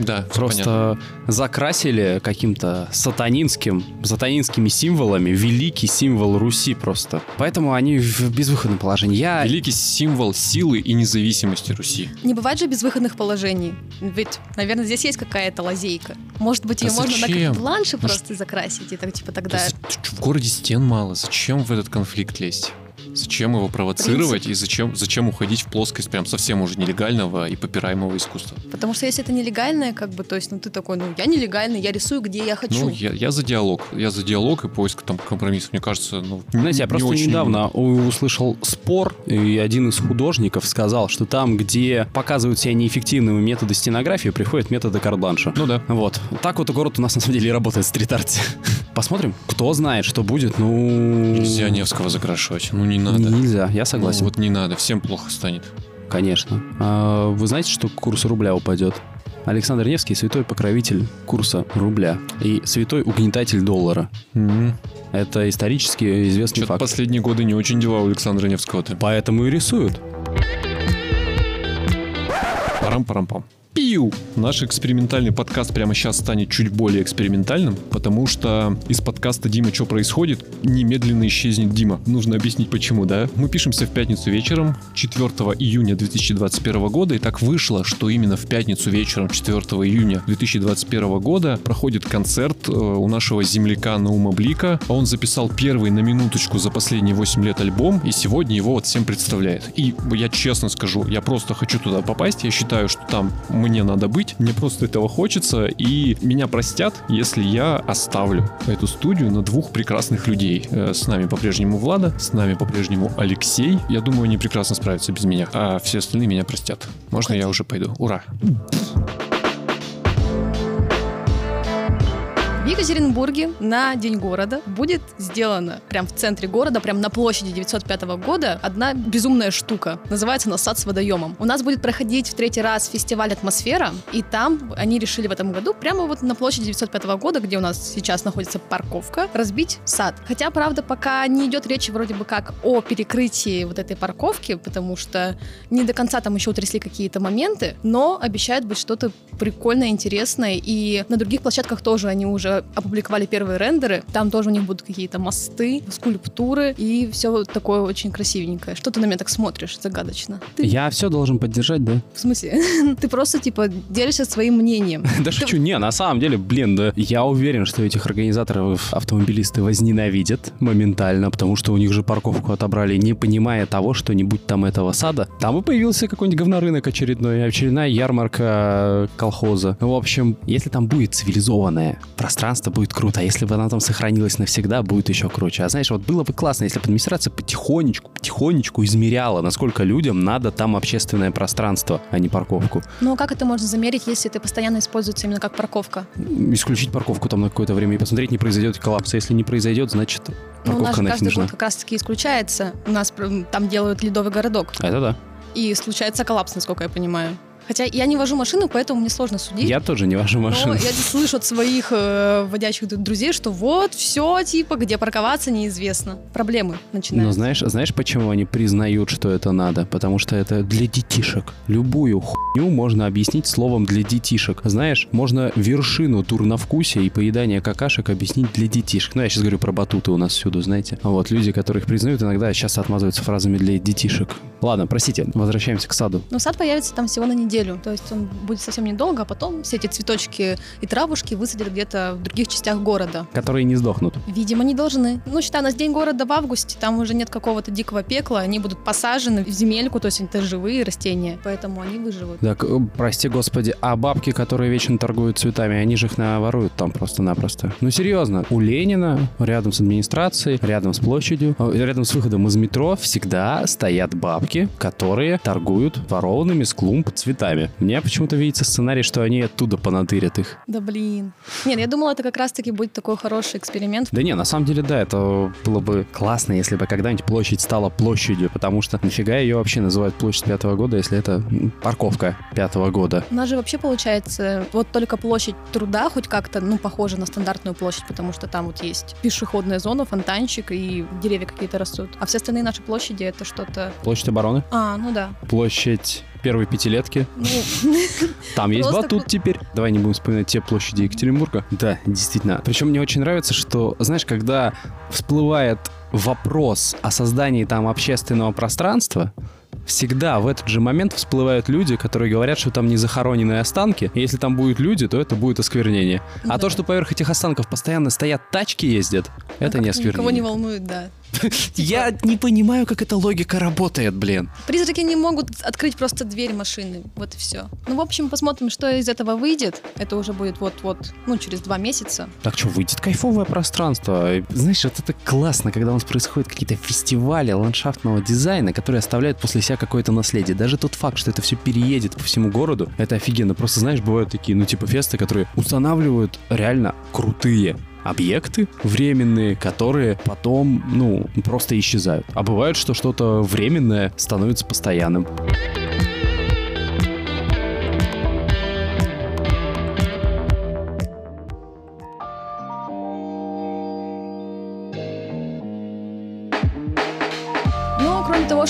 да, просто закрасили каким-то сатанинским, сатанинскими символами великий символ Руси просто. Поэтому они в безвыходном положении. Я... Великий символ силы и независимости Руси. Не бывает же безвыходных положений. Ведь, наверное, здесь есть какая-то лазейка. Может быть, Да ее можно на зачем? бланше Ну просто закрасить, и так, типа, Да тогда... чё, в городе стен мало. Зачем в этот конфликт лезть? Зачем его провоцировать и зачем, зачем уходить в плоскость прям совсем уже нелегального и попираемого искусства? Потому что если это нелегальное, как бы, то есть, ну, ты такой, ну, я нелегальный, я рисую, где я хочу. Ну, я, я за диалог. Я за диалог и поиск там компромиссов. Мне кажется, ну, Знаете, я не просто очень- недавно услышал спор, и один из художников сказал, что там, где показывают себя неэффективными методы стенографии, приходят методы карт-бланша. Ну да. Вот. Так вот город у нас на самом деле и работает в стрит-арте. Посмотрим. Кто знает, что будет. Ну... Нельзя Невского закрашивать. Ну, не надо. Нельзя, я согласен. Ну, вот не надо. Всем плохо станет. Конечно. А вы знаете, что курс рубля упадет? Александр Невский святой покровитель курса рубля и святой угнетатель доллара. Это исторически известный Что-то факт. последние годы не очень дела у Александра Невского-то. Поэтому и рисуют. Парам-парам-пам. Пиу! Наш экспериментальный подкаст прямо сейчас станет чуть более экспериментальным, потому что из подкаста «Дима, что происходит?» немедленно исчезнет Дима. Нужно объяснить почему, да? Мы пишемся в пятницу вечером, 4 июня 2021 года, и так вышло, что именно в пятницу вечером 4 июня 2021 года проходит концерт э, у нашего земляка Наума Блика. Он записал первый на минуточку за последние 8 лет альбом, и сегодня его вот всем представляет. И я честно скажу, я просто хочу туда попасть, я считаю, что там мне надо быть, мне просто этого хочется, и меня простят, если я оставлю эту студию на двух прекрасных людей. Э, С нами по-прежнему Влада, с нами по-прежнему Алексей. Я думаю, они прекрасно справятся без меня, а все остальные меня простят. Можно я уже пойду? Ура! В Екатеринбурге на День города будет сделана прям в центре города, прям на площади 905 года одна безумная штука. Называется она «Сад с водоемом». У нас будет проходить в третий раз фестиваль «Атмосфера», и там они решили в этом году прямо вот на площади 905 года, где у нас сейчас находится парковка, разбить сад. Хотя, правда, пока не идет речи вроде бы как о перекрытии вот этой парковки, потому что не до конца там еще утрясли какие-то моменты, но обещает быть что-то прикольное, интересное, и на других площадках тоже они уже опубликовали первые рендеры, там тоже у них будут какие-то мосты, скульптуры и все такое очень красивенькое. Что ты на меня так смотришь загадочно? Ты, Я все должен поддержать, да? В смысле? ты просто, типа, делишься своим мнением. Да шучу, не, на самом деле, блин, да. Я уверен, что этих организаторов автомобилисты возненавидят моментально, потому что у них же парковку отобрали, не понимая того, что не будь там этого сада. Там и появился какой-нибудь говнорынок очередной, очередная ярмарка колхоза. В общем, если там будет цивилизованное пространство, будет круто. А если бы она там сохранилась навсегда, будет еще круче. А знаешь, вот было бы классно, если бы администрация потихонечку, потихонечку измеряла, насколько людям надо там общественное пространство, а не парковку. Но как это можно замерить, если это постоянно используется именно как парковка? исключить парковку там на какое-то время и посмотреть, не произойдет коллапса. Если не произойдет, значит Ну, у нас парковка же каждый нужна. год как раз-таки исключается. У нас там делают ледовый городок. Это да. И случается коллапс, насколько я понимаю. Хотя я не вожу машину, поэтому мне сложно судить. Я тоже не вожу Но машину. я слышу от своих э, водящих друзей, что вот, все, типа, где парковаться неизвестно. Проблемы Но начинаются. знаешь, знаешь, почему они признают, что это надо? Потому что это для детишек. Любую хуйню можно объяснить словом для детишек. Знаешь, можно вершину турновкусия и поедания какашек объяснить для детишек. Ну, я сейчас говорю про батуты у нас всюду, знаете. А Вот люди, которых признают, иногда сейчас отмазываются фразами для детишек. Ладно, простите, возвращаемся к саду. Но сад появится там всего на неделю. Неделю. То есть он будет совсем недолго, а потом все эти цветочки и травушки высадят где-то в других частях города. Которые не сдохнут. Видимо, не должны. Ну, считай, у нас День города в августе, там уже нет какого-то дикого пекла, они будут посажены в земельку, то есть это живые растения, поэтому они выживут. Так, э, прости господи, а бабки, которые вечно торгуют цветами, они же их наворуют там просто-напросто. Ну, серьезно, у Ленина, рядом с администрацией, рядом с площадью, э, рядом с выходом из метро всегда стоят бабки, которые торгуют ворованными с клумб цветами. Мне почему-то видится сценарий, что они оттуда понадырят их. Да блин. Нет, я думала, это как раз-таки будет такой хороший эксперимент. Да не, на самом деле, да, это было бы классно, если бы когда-нибудь площадь стала площадью, потому что нафига ее вообще называют площадь пятого года, если это парковка пятого года. У нас же вообще получается вот только площадь труда хоть как-то, ну, похожа на стандартную площадь, потому что там вот есть пешеходная зона, фонтанчик и деревья какие-то растут. А все остальные наши площади это что-то... Площадь обороны, А, ну да. площадь первой пятилетки, Ну, Там есть батут теперь. Давай не будем вспоминать те площади Екатеринбурга. Да, действительно. Причем мне очень нравится, что, знаешь, когда всплывает вопрос о создании там общественного пространства, всегда в этот же момент всплывают люди, которые говорят, что там не захороненные останки. И если там будут люди, то это будет осквернение. А Да. то, что поверх этих останков постоянно стоят тачки ездят, это не как-то Никого не осквернение. волнует, да. Я не понимаю, как эта логика работает, блин. Призраки не могут открыть просто дверь машины. Вот и все. Ну, в общем, посмотрим, что из этого выйдет. Это уже будет вот-вот, ну, через два месяца. Так что, выйдет кайфовое пространство. И, Знаешь, вот это классно, когда у нас происходят какие-то фестивали ландшафтного дизайна, которые оставляют после себя какое-то наследие. Даже тот факт, что это все переедет по всему городу, это офигенно. Просто, знаешь, бывают такие, ну, типа фесты, которые устанавливают реально крутые объекты временные, которые потом, ну, просто исчезают. А бывает, что что-то временное становится постоянным.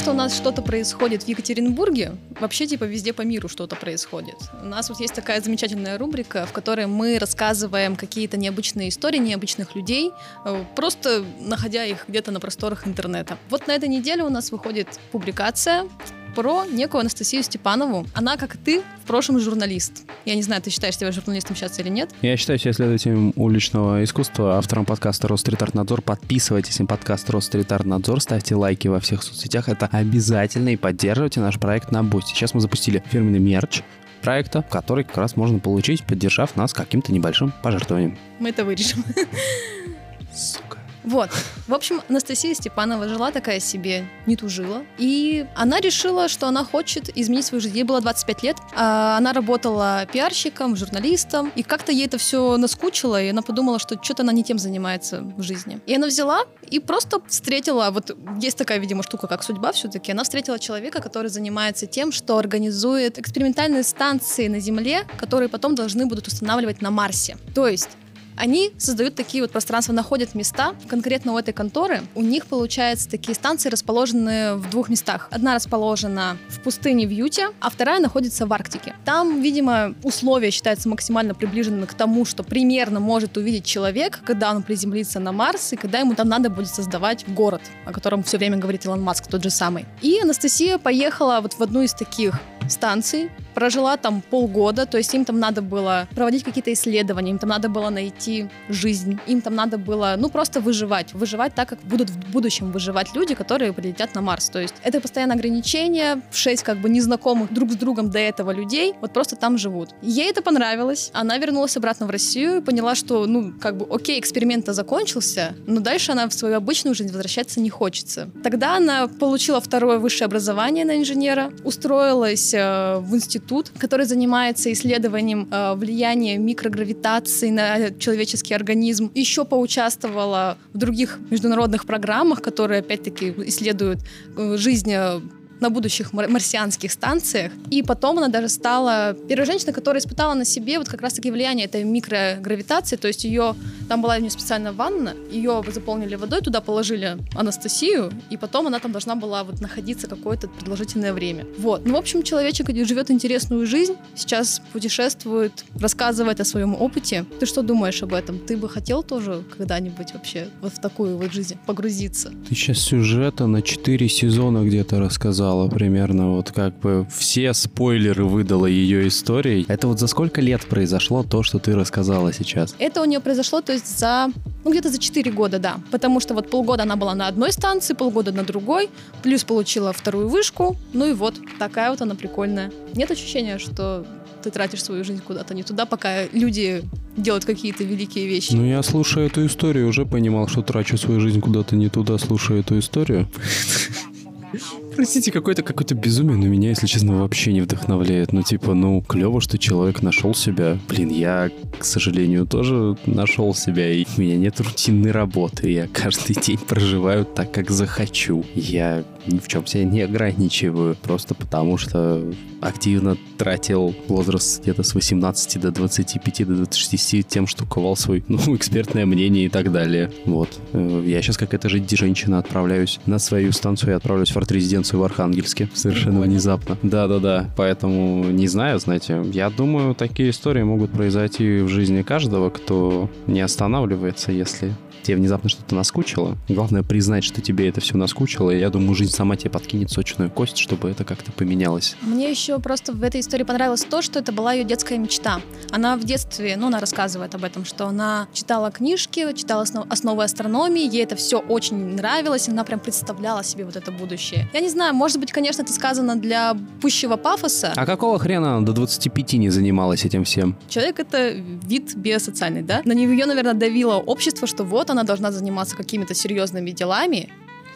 Что у нас что-то происходит в Екатеринбурге, вообще типа везде по миру что-то происходит. У нас вот есть такая замечательная рубрика, в которой мы рассказываем какие-то необычные истории необычных людей, э, просто находя их где-то на просторах интернета. Вот на этой неделе у нас выходит публикация про некую Анастасию Степанову. Она, как и ты, в прошлом журналист. Я не знаю, ты считаешь себя журналистом сейчас или нет. Я считаю себя следователем уличного искусства, автором подкаста Росстрит-Арт-Надзор. Подписывайтесь на подкаст Росстрит-Арт-Надзор, ставьте лайки во всех соцсетях. Это обязательно и поддерживайте наш проект на Boosty. Сейчас мы запустили фирменный мерч проекта, который как раз можно получить, поддержав нас каким-то небольшим пожертвованием. Мы это вырежем. Вот. В общем, Анастасия Степанова жила такая себе, не тужила. И она решила, что она хочет изменить свою жизнь. Ей было 25 лет. а Она работала пиарщиком, журналистом. И как-то ей это все наскучило, и она подумала, что что-то она не тем занимается в жизни. И она взяла и просто встретила, вот есть такая, видимо, штука, как судьба все-таки, она встретила человека, который занимается тем, что организует экспериментальные станции на Земле, которые потом должны будут устанавливать на Марсе. То есть они создают такие вот пространства, находят места. Конкретно у этой конторы у них, получается, такие станции расположены в двух местах. Одна расположена в пустыне в Юте, а вторая находится в Арктике. Там, видимо, условия считаются максимально приближенными к тому, что примерно может увидеть человек, когда он приземлится на Марс, и когда ему там надо будет создавать город, о котором все время говорит Илон Маск, тот же самый. И Анастасия поехала вот в одну из таких станций, прожила там полгода, то есть им там надо было проводить какие-то исследования, им там надо было найти жизнь, им там надо было, ну, просто выживать, выживать так, как будут в будущем выживать люди, которые прилетят на Марс. То есть это постоянное ограничение, шесть как бы незнакомых друг с другом до этого людей, вот просто там живут. Ей это понравилось, она вернулась обратно в Россию и поняла, что, ну, как бы, окей, эксперимент-то закончился, но дальше она в свою обычную жизнь возвращаться не хочется. Тогда она получила второе высшее образование на инженера, устроилась э, в институт, который занимается исследованием э, влияния микрогравитации на человеческий организм. Еще поучаствовала в других международных программах, которые, опять-таки, исследуют э, жизнь э, на будущих мар- марсианских станциях. И потом она даже стала первой женщиной, которая испытала на себе вот как раз-таки влияние этой микрогравитации. То есть ее, там была у нее специальная ванна, ее заполнили водой, туда положили Анастасию, и потом она там должна была вот находиться какое-то продолжительное время. Вот. Ну, в общем, человечек живет интересную жизнь, сейчас путешествует, рассказывает о своем опыте. Ты что думаешь об этом? Ты бы хотел тоже когда-нибудь вообще вот в такую вот жизнь погрузиться? Ты сейчас сюжета на 4 сезона где-то рассказала. Рассказала примерно, вот как бы все спойлеры выдала ее историей. Это вот за сколько лет произошло то, что ты рассказала сейчас? Это у нее произошло, то есть за, ну где-то за 4 года, да. Потому что вот полгода она была на одной станции, полгода на другой, плюс получила вторую вышку, ну и вот, такая вот она прикольная. Нет ощущения, что ты тратишь свою жизнь куда-то не туда, пока люди делают какие-то великие вещи. Ну, я, слушая эту историю, уже понимал, что трачу свою жизнь куда-то не туда, слушая эту историю. Простите, какое-то какое-то безумие, но меня, если честно, вообще не вдохновляет. Ну, типа, ну, клево, что человек нашел себя. Блин, я, к сожалению, тоже нашел себя, и у меня нет рутинной работы. Я каждый день проживаю так, как захочу. Я ни в чем себя не ограничиваю, просто потому что активно тратил возраст где-то с 18 до 25, до 26 тем, что ковал свой, ну, экспертное мнение и так далее. Вот. Э, я сейчас, как эта же женщина, отправляюсь на свою станцию и отправляюсь в арт-резиденцию в Архангельске. Совершенно внезапно. Да-да-да. Поэтому не знаю, знаете, я думаю, такие истории могут произойти в жизни каждого, кто не останавливается, если тебе внезапно что-то наскучило. Главное признать, что тебе это все наскучило, и я думаю, жизнь сама тебе подкинет сочную кость, чтобы это как-то поменялось. Мне еще просто в этой истории понравилось то, что это была ее детская мечта. Она в детстве, ну, она рассказывает об этом, что она читала книжки, читала основы астрономии, ей это все очень нравилось, она прям представляла себе вот это будущее. Я не знаю, может быть, конечно, это сказано для пущего пафоса. А какого хрена она до 25 не занималась этим всем? Человек — это вид биосоциальный, да? На нее, наверное, давило общество, что вот она должна заниматься какими-то серьезными делами,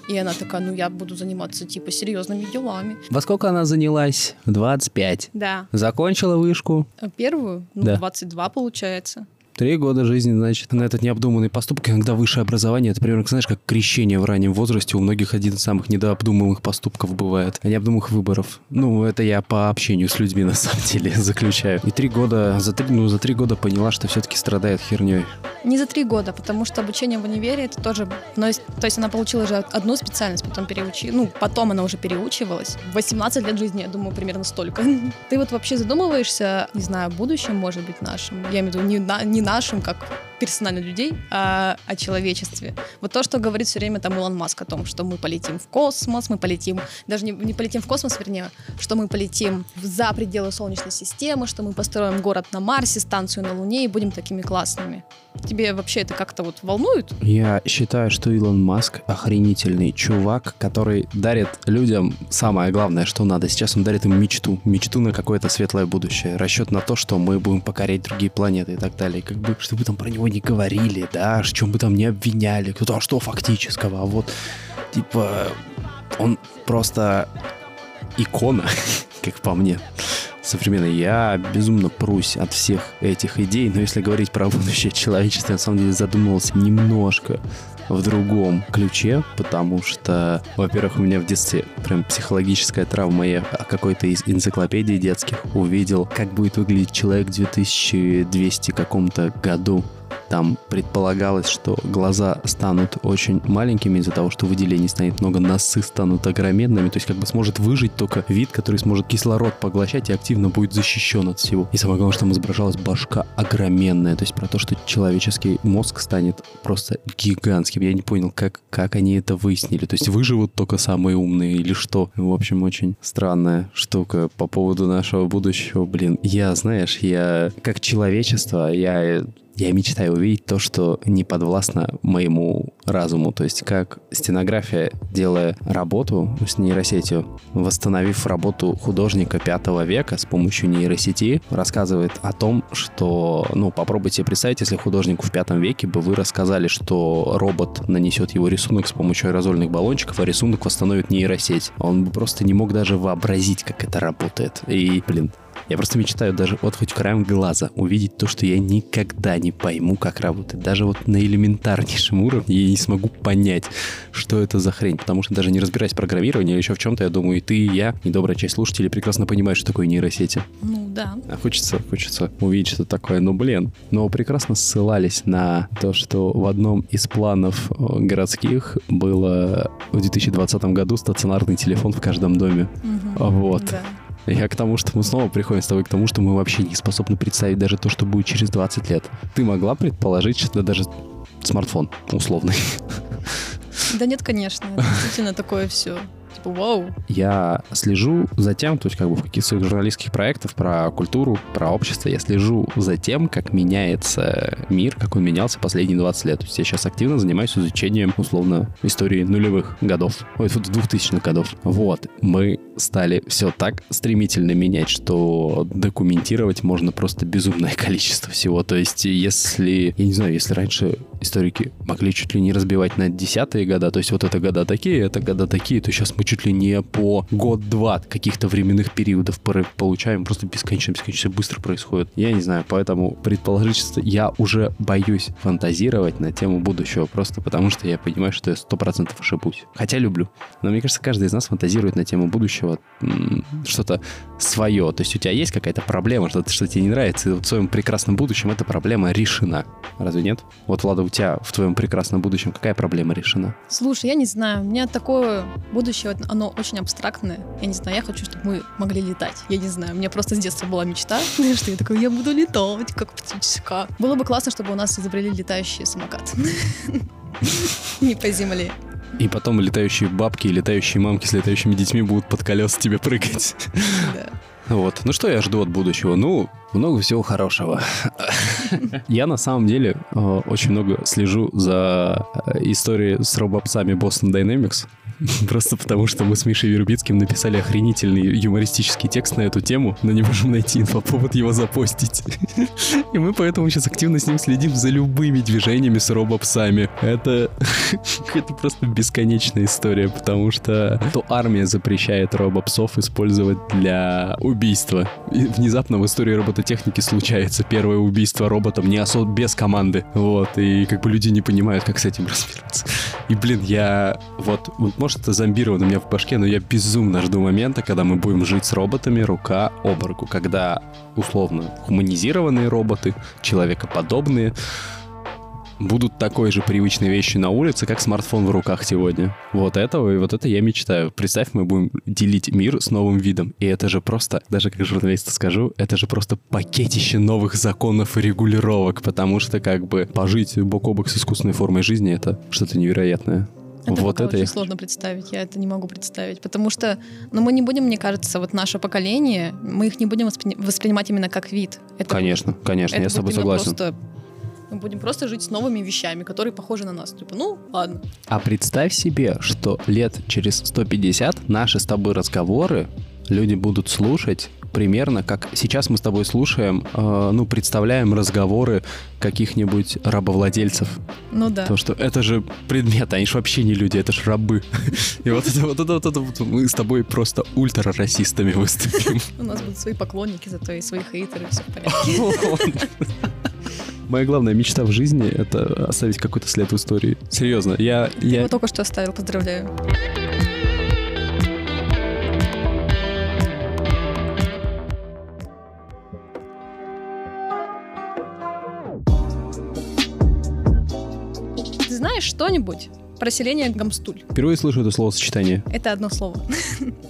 и она такая, ну я буду заниматься типа серьезными делами. Во сколько она занялась? 25. Да. Закончила вышку? Первую? Ну, Да. 22 получается. Три года жизни, значит, на этот необдуманный поступок. Иногда высшее образование, это примерно, знаешь, как крещение в раннем возрасте. У многих один из самых недообдуманных поступков бывает, а необдуманных выборов. Ну, это я по общению с людьми, на самом деле, заключаю. И три года, за три, ну, за три года поняла, что все-таки страдает херней. Не за три года, потому что обучение в универе это тоже... Есть- то есть она получила же одну специальность, потом переучи... Ну, потом она уже переучивалась. 18 лет жизни, я думаю, примерно столько. Ты вот вообще задумываешься, не знаю, о будущем, может быть, нашем? Я имею в виду не, на- не нашим, как персонально людей, а о человечестве. Вот то, что говорит все время там Илон Маск о том, что мы полетим в космос, мы полетим, даже не, не полетим в космос, вернее, что мы полетим за пределы Солнечной системы, что мы построим город на Марсе, станцию на Луне и будем такими классными. Тебе вообще это как-то вот волнует? Я считаю, что Илон Маск охренительный чувак, который дарит людям самое главное, что надо. Сейчас он дарит им мечту. Мечту на какое-то светлое будущее. Расчет на то, что мы будем покорять другие планеты и так далее. Как бы, что бы там про него не говорили, да, в чем бы там не обвиняли. Кто-то, а что фактического? А вот, типа, он просто икона, как по мне современной. Я безумно прусь от всех этих идей, но если говорить про будущее человечества, я на самом деле задумывался немножко в другом ключе, потому что, во-первых, у меня в детстве прям психологическая травма. Я какой-то из энциклопедий детских увидел, как будет выглядеть человек в 2200 каком-то году. Там предполагалось, что глаза станут очень маленькими из-за того, что выделений станет много, носы станут огроменными, то есть как бы сможет выжить только вид, который сможет кислород поглощать и активно будет защищен от всего. И самое главное, что там изображалась башка огроменная, то есть про то, что человеческий мозг станет просто гигантским. Я не понял, как, как они это выяснили. То есть выживут только самые умные или что? В общем, очень странная штука по поводу нашего будущего. Блин, я, знаешь, я как человечество, я я мечтаю увидеть то, что не подвластно моему разуму. То есть как стенография, делая работу с нейросетью, восстановив работу художника пятого века с помощью нейросети, рассказывает о том, что, ну, попробуйте представить, если художнику в пятом веке бы вы рассказали, что робот нанесет его рисунок с помощью аэрозольных баллончиков, а рисунок восстановит нейросеть. Он бы просто не мог даже вообразить, как это работает. И, блин, я просто мечтаю даже вот хоть краем глаза увидеть то, что я никогда не пойму, как работает. Даже вот на элементарнейшем уровне я не смогу понять, что это за хрень. Потому что даже не разбираясь в программировании или еще в чем-то, я думаю, и ты, и я, и добрая часть слушателей прекрасно понимают, что такое нейросети. Ну да. А хочется, хочется увидеть что такое. Ну, блин. Но прекрасно ссылались на то, что в одном из планов э, городских было в 2020 году стационарный телефон в каждом доме. Мгм. Вот. Да. Я к тому, что мы снова приходим с тобой к тому, что мы вообще не способны представить даже то, что будет через 20 лет. Ты могла предположить, что даже смартфон условный. Да нет, конечно, действительно такое все. типа, вау. Я слежу за тем, то есть как бы в каких-то своих журналистских проектах про культуру, про общество, я слежу за тем, как меняется мир, как он менялся последние 20 лет. То есть я сейчас активно занимаюсь изучением, условно, истории нулевых годов, ой, 2000-х годов. Вот, мы стали все так стремительно менять, что документировать можно просто безумное количество всего. То есть если, я не знаю, если раньше историки могли чуть ли не разбивать на десятые года, то есть вот это года такие, это года такие, то сейчас мы чуть ли не по год-два каких-то временных периодов получаем, просто бесконечно-бесконечно быстро происходит. Я не знаю, поэтому предположить, что я уже боюсь фантазировать на тему будущего, просто потому что я понимаю, что я сто процентов ошибусь. Хотя люблю. Но мне кажется, каждый из нас фантазирует на тему будущего что-то свое. То есть у тебя есть какая-то проблема, что-то, что тебе не нравится, и в своем прекрасном будущем эта проблема решена. Разве нет? Вот, Влада, у тебя в твоем прекрасном будущем какая проблема решена? Слушай, я не знаю. У меня такое будущее, оно очень абстрактное. Я не знаю, я хочу, чтобы мы могли летать. Я не знаю, у меня просто с детства была мечта, что я такой, я буду летать, как птичка. Было бы классно, чтобы у нас изобрели летающий самокат. Не по земле. И потом летающие бабки и летающие мамки с летающими детьми будут под колеса тебе прыгать. Да. Вот. Ну что я жду от будущего? Ну, много всего хорошего. Я на самом деле э, очень много слежу за э, историей с робопсами Boston Dynamics. Просто потому, что мы с Мишей Вербицким написали охренительный юмористический текст на эту тему, но не можем найти инфоповод его запостить. И мы поэтому сейчас активно с ним следим за любыми движениями с робопсами. Это, это просто бесконечная история, потому что то армия запрещает робопсов использовать для убийства. И внезапно в истории робототехники случается первое убийство роботом не особо без команды. Вот, и как бы люди не понимают, как с этим разбираться. И, блин, я вот, вот может, это зомбировано у меня в башке, но я безумно жду момента, когда мы будем жить с роботами рука об руку, когда, условно, хуманизированные роботы, человекоподобные, будут такой же привычной вещи на улице, как смартфон в руках сегодня. Вот этого и вот это я мечтаю. Представь, мы будем делить мир с новым видом. И это же просто, даже как журналист скажу, это же просто пакетище новых законов и регулировок, потому что как бы пожить бок о бок с искусственной формой жизни — это что-то невероятное. Это вот это очень я... сложно представить, я это не могу представить, потому что, ну, мы не будем, мне кажется, вот наше поколение, мы их не будем воспри... воспринимать именно как вид. Это конечно, будет, конечно, это я с тобой согласен. Просто мы будем просто жить с новыми вещами, которые похожи на нас. Типа, ну, ладно. А представь себе, что лет через 150 наши с тобой разговоры люди будут слушать примерно как сейчас мы с тобой слушаем, э, ну, представляем разговоры каких-нибудь рабовладельцев. Ну да. То, что это же предмет, они же вообще не люди, это же рабы. И вот это вот это вот это вот мы с тобой просто ультра-расистами выступим. У нас будут свои поклонники, зато и свои хейтеры, все в порядке. Моя главная мечта в жизни — это оставить какой-то след в истории. Серьезно, я... Ты я... его только что оставил, поздравляю. знаешь что-нибудь про селение Гамстуль. Впервые слышу это словосочетание. Это одно слово.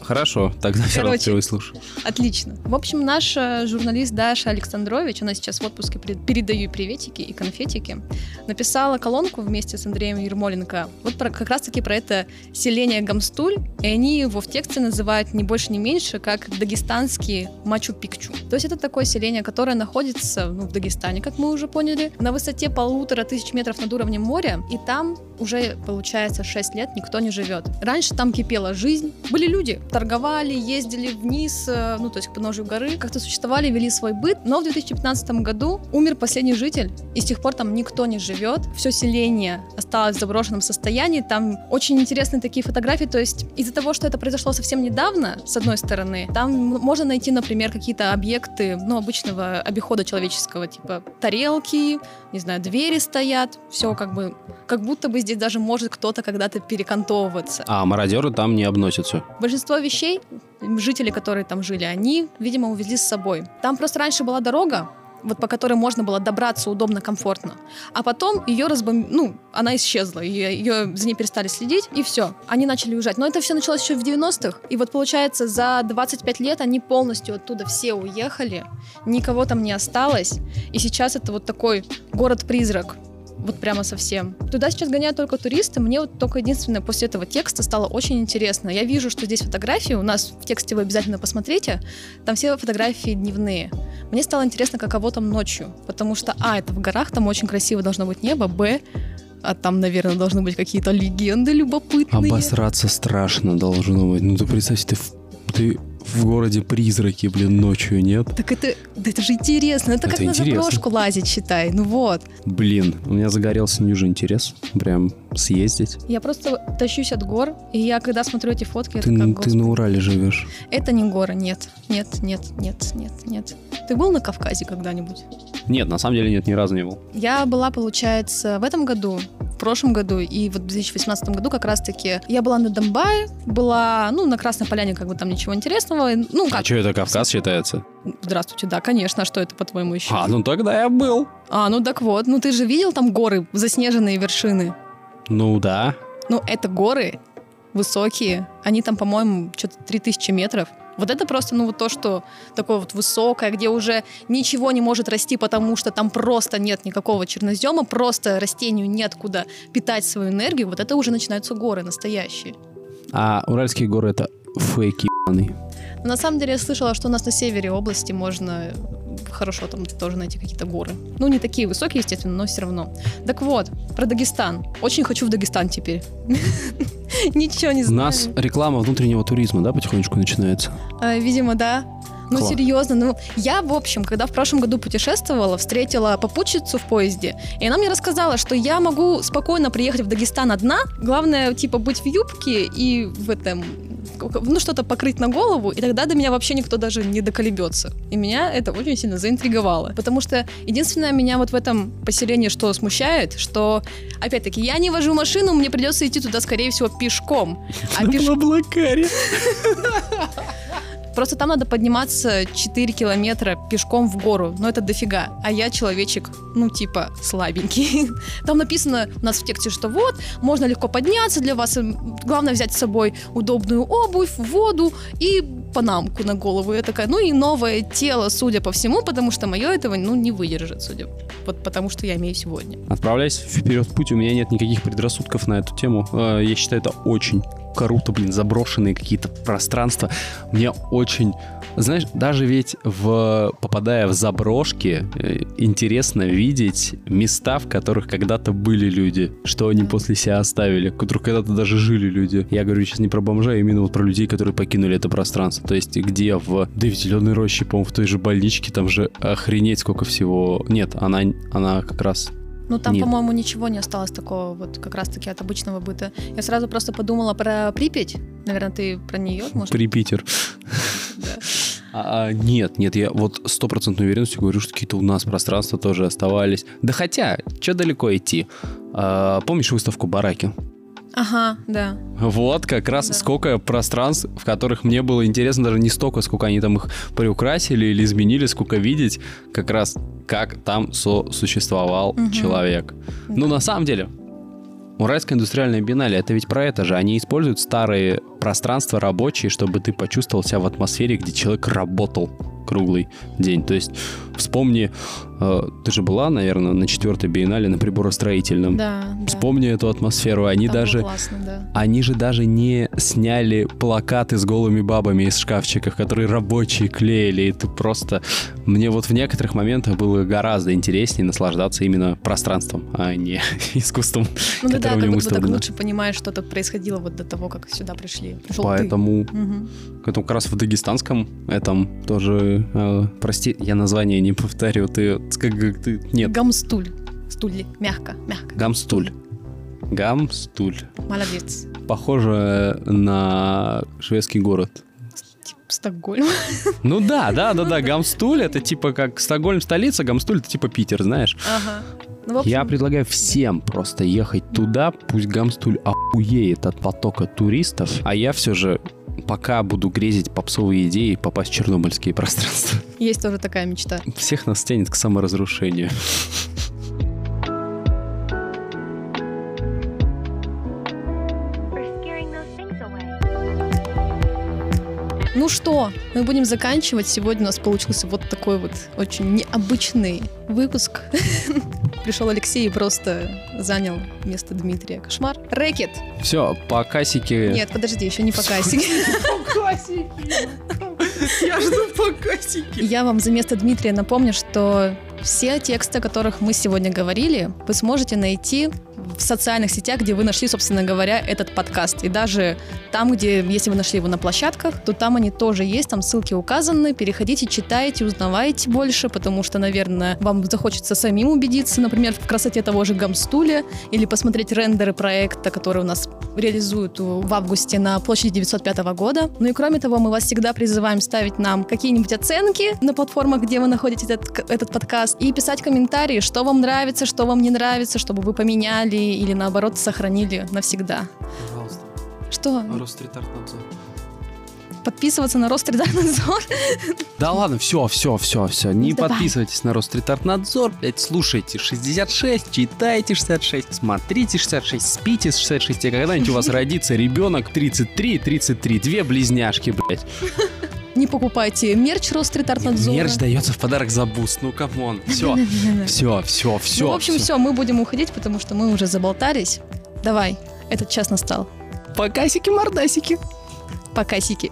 Хорошо, тогда все равно впервые слышу. Отлично. В общем, наш э, журналист Даша Александрович, она сейчас в отпуске, передаю приветики и конфетики, написала колонку вместе с Андреем Ермоленко вот про, как раз-таки про это селение Гамстуль, и они его в тексте называют не больше, не меньше, как дагестанский Мачу-Пикчу. То есть это такое селение, которое находится ну, в Дагестане, как мы уже поняли, на высоте полутора тысяч метров над уровнем моря, и там уже получается 6 лет никто не живет. Раньше там кипела жизнь, были люди, торговали, ездили вниз, э, ну то есть к подножию горы, как-то существовали, вели свой быт, но в 2015 году умер последний житель, и с тех пор там никто не живет, все селение осталось в заброшенном состоянии, там очень интересные такие фотографии, то есть из-за того, что это произошло совсем недавно, с одной стороны, там можно найти, например, какие-то объекты, ну, обычного обихода человеческого, типа тарелки, не знаю, двери стоят, все как бы, как будто бы здесь даже может кто-то когда-то перекантовываться. А мародеры там не обносятся? Большинство вещей, жители, которые там жили, они, видимо, увезли с собой. Там просто раньше была дорога, вот по которой можно было добраться удобно, комфортно. А потом ее разбом... ну, она исчезла, ее, ее за ней перестали следить, и все, они начали уезжать. Но это все началось еще в 90-х, и вот получается за 25 лет они полностью оттуда все уехали, никого там не осталось, и сейчас это вот такой город-призрак, Вот прямо совсем. Туда сейчас гоняют только туристы. Мне вот только единственное после этого текста стало очень интересно. Я вижу, что здесь фотографии, у нас в тексте вы обязательно посмотрите, там все фотографии дневные. Мне стало интересно, каково там ночью, потому что, а, это в горах, там очень красиво должно быть небо, б, а там, наверное, должны быть какие-то легенды любопытные. Обосраться страшно должно быть. Ну ты представь, ты, ты в городе призраки, блин, ночью нет. Так это, да это же интересно. Это, Это как интересно. на заброшку лазить, считай. Ну вот. Блин, у меня загорелся ниже интерес. Прям съездить. Я просто тащусь от гор, и я когда смотрю эти фотки, Ты, это как, ты на Урале живешь. это не горы, нет, нет, нет, нет, нет, нет. Ты был на Кавказе когда-нибудь? Нет, на самом деле нет, ни разу не был. Я была, получается, в этом году, в прошлом году и вот в 2018 году как раз-таки я была на Донбае, была, ну, на Красной Поляне, как бы там ничего интересного. Ну, А как? что, это Кавказ считается? Здравствуйте, да, конечно, а что это, по-твоему, еще? А, ну тогда я был. А, ну так вот, ну ты же видел там горы, заснеженные вершины? Ну да. Ну, это горы высокие. Они там, по-моему, что-то 3000 метров. Вот это просто, ну, вот то, что такое вот высокое, где уже ничего не может расти, потому что там просто нет никакого чернозема, просто растению неоткуда питать свою энергию, вот это уже начинаются горы настоящие. А Уральские горы это фейки на самом деле я слышала, что у нас на севере области можно хорошо там тоже найти какие-то горы. Ну, не такие высокие, естественно, но все равно. Так вот, про Дагестан. Очень хочу в Дагестан теперь. Ничего не У знаю. нас реклама внутреннего туризма, да, потихонечку начинается? А, Видимо, да. Ну, Класс. серьезно, ну, я, в общем, когда в прошлом году путешествовала, встретила попутчицу в поезде, и она мне рассказала, что я могу спокойно приехать в Дагестан одна, главное, типа, быть в юбке и в этом, ну, что-то покрыть на голову, и тогда до меня вообще никто даже не доколебется. И меня это очень сильно заинтриговало, потому что единственное меня вот в этом поселении что смущает, что, опять-таки, я не вожу машину, мне придется идти туда, скорее всего, пешком. А пеш-. Просто там надо подниматься 4 километра пешком в гору, но это дофига. А я человечек, ну, типа, слабенький. Там написано у нас в тексте, что вот, можно легко подняться для вас. Главное взять с собой удобную обувь, воду и панамку на голову. Я такая, ну и новое тело, судя по всему, потому что мое этого, ну, не выдержит, судя. Вот потому что я имею сегодня. Отправляйся вперед в путь, у меня нет никаких предрассудков на эту тему. Э, Я считаю, это очень круто, блин, заброшенные какие-то пространства. Мне очень... Знаешь, даже ведь в, попадая в заброшки, э, интересно видеть места, в которых когда-то были люди, что они после себя оставили, в которых когда-то даже жили люди. Я говорю сейчас не про бомжа, а именно вот про людей, которые покинули это пространство. То есть где в... Да и в Зеленой роще, по-моему, в той же больничке, там же охренеть сколько всего... Нет, она, она как раз Ну, там, Нет. по-моему, ничего не осталось такого вот как раз-таки от обычного быта. Я сразу просто подумала про Припять. Наверное, ты про нее, может? Припитер. А, а, нет, нет, я вот стопроцентной уверенностью говорю, что какие-то у нас пространства тоже оставались. Да хотя, что далеко идти? А, помнишь выставку «Бараки»? Ага, да. Вот как раз Да. сколько пространств, в которых мне было интересно даже не столько, сколько они там их приукрасили или изменили, сколько видеть как раз как там сосуществовал Мгм. человек. Ну, на самом деле, Уральская индустриальная биеннале, это ведь про это же. Они используют старые пространства рабочие, чтобы ты почувствовал себя в атмосфере, где человек работал круглый день. То есть вспомни, э, ты же была, наверное, на четвертой биеннале на приборостроительном. Да, да. Вспомни эту атмосферу. Они Там даже классно, да. они же даже не сняли плакаты с голыми бабами из шкафчиков, которые рабочие клеили. И ты просто... Мне вот в некоторых моментах было гораздо интереснее наслаждаться именно пространством, а не искусством, Ну да, да, как будто так лучше понимаешь, что тут происходило вот до того, как сюда пришли. Пришел ты. Поэтому, Мгм. поэтому как раз в дагестанском этом тоже... э, прости, я название не повторю. Ты... Как, ты нет, Гамстуль. Стуль. Мягко, мягко. Гамстуль. Гамстуль. Молодец. Похоже на шведский город. Типа Стокгольм. Ну да, да, да, да. Гамстуль это типа как Стокгольм столица, Гамстуль это типа Питер, знаешь. Ага. Ну, общем, Я предлагаю всем просто ехать туда, пусть Гамстуль охуеет от потока туристов, а я все же пока буду грезить попсовые идеи попасть в чернобыльские пространства. есть тоже такая мечта. Всех нас тянет к саморазрушению. Ну что, мы будем заканчивать. Сегодня у нас получился вот такой вот очень необычный выпуск. Пришел Алексей и просто занял место Дмитрия. Кошмар. Рэкет! Все, по кассике... Нет, подожди, еще не по кассике. Я жду по кассике. Я вам за место Дмитрия напомню, что все тексты, о которых мы сегодня говорили, вы сможете найти в социальных сетях, где вы нашли, собственно говоря, этот подкаст. И даже там, где, если вы нашли его на площадках, то там они тоже есть, там ссылки указаны. Переходите, читайте, узнавайте больше, потому что, наверное, вам захочется самим убедиться, например, в красоте того же Гамстуля, или посмотреть рендеры проекта, который у нас реализуют в августе на площади 905 года. Ну и кроме того, мы вас всегда призываем ставить нам какие-нибудь оценки на платформах, где вы находите этот, этот подкаст, и писать комментарии, что вам нравится, что вам не нравится, чтобы вы поменяли или наоборот сохранили навсегда. Пожалуйста. Что? Ростритартнадзор. Подписываться на Ростриднадзор? Да ладно, все, все, все, все. Не давай. подписывайтесь на Ростритартнадзор, блядь, слушайте 66, читайте 66, смотрите 66, спите с 66, и когда-нибудь у вас родится ребенок 33, 33, две близняшки, блядь. Не покупайте мерч Ростриднадзора. Мерч дается в подарок за буст, ну come on. Все, все, все, все. Ну, в общем, все, мы будем уходить, потому что мы уже заболтались. Давай, этот час настал. Покасики-мордасики. Пока, сики.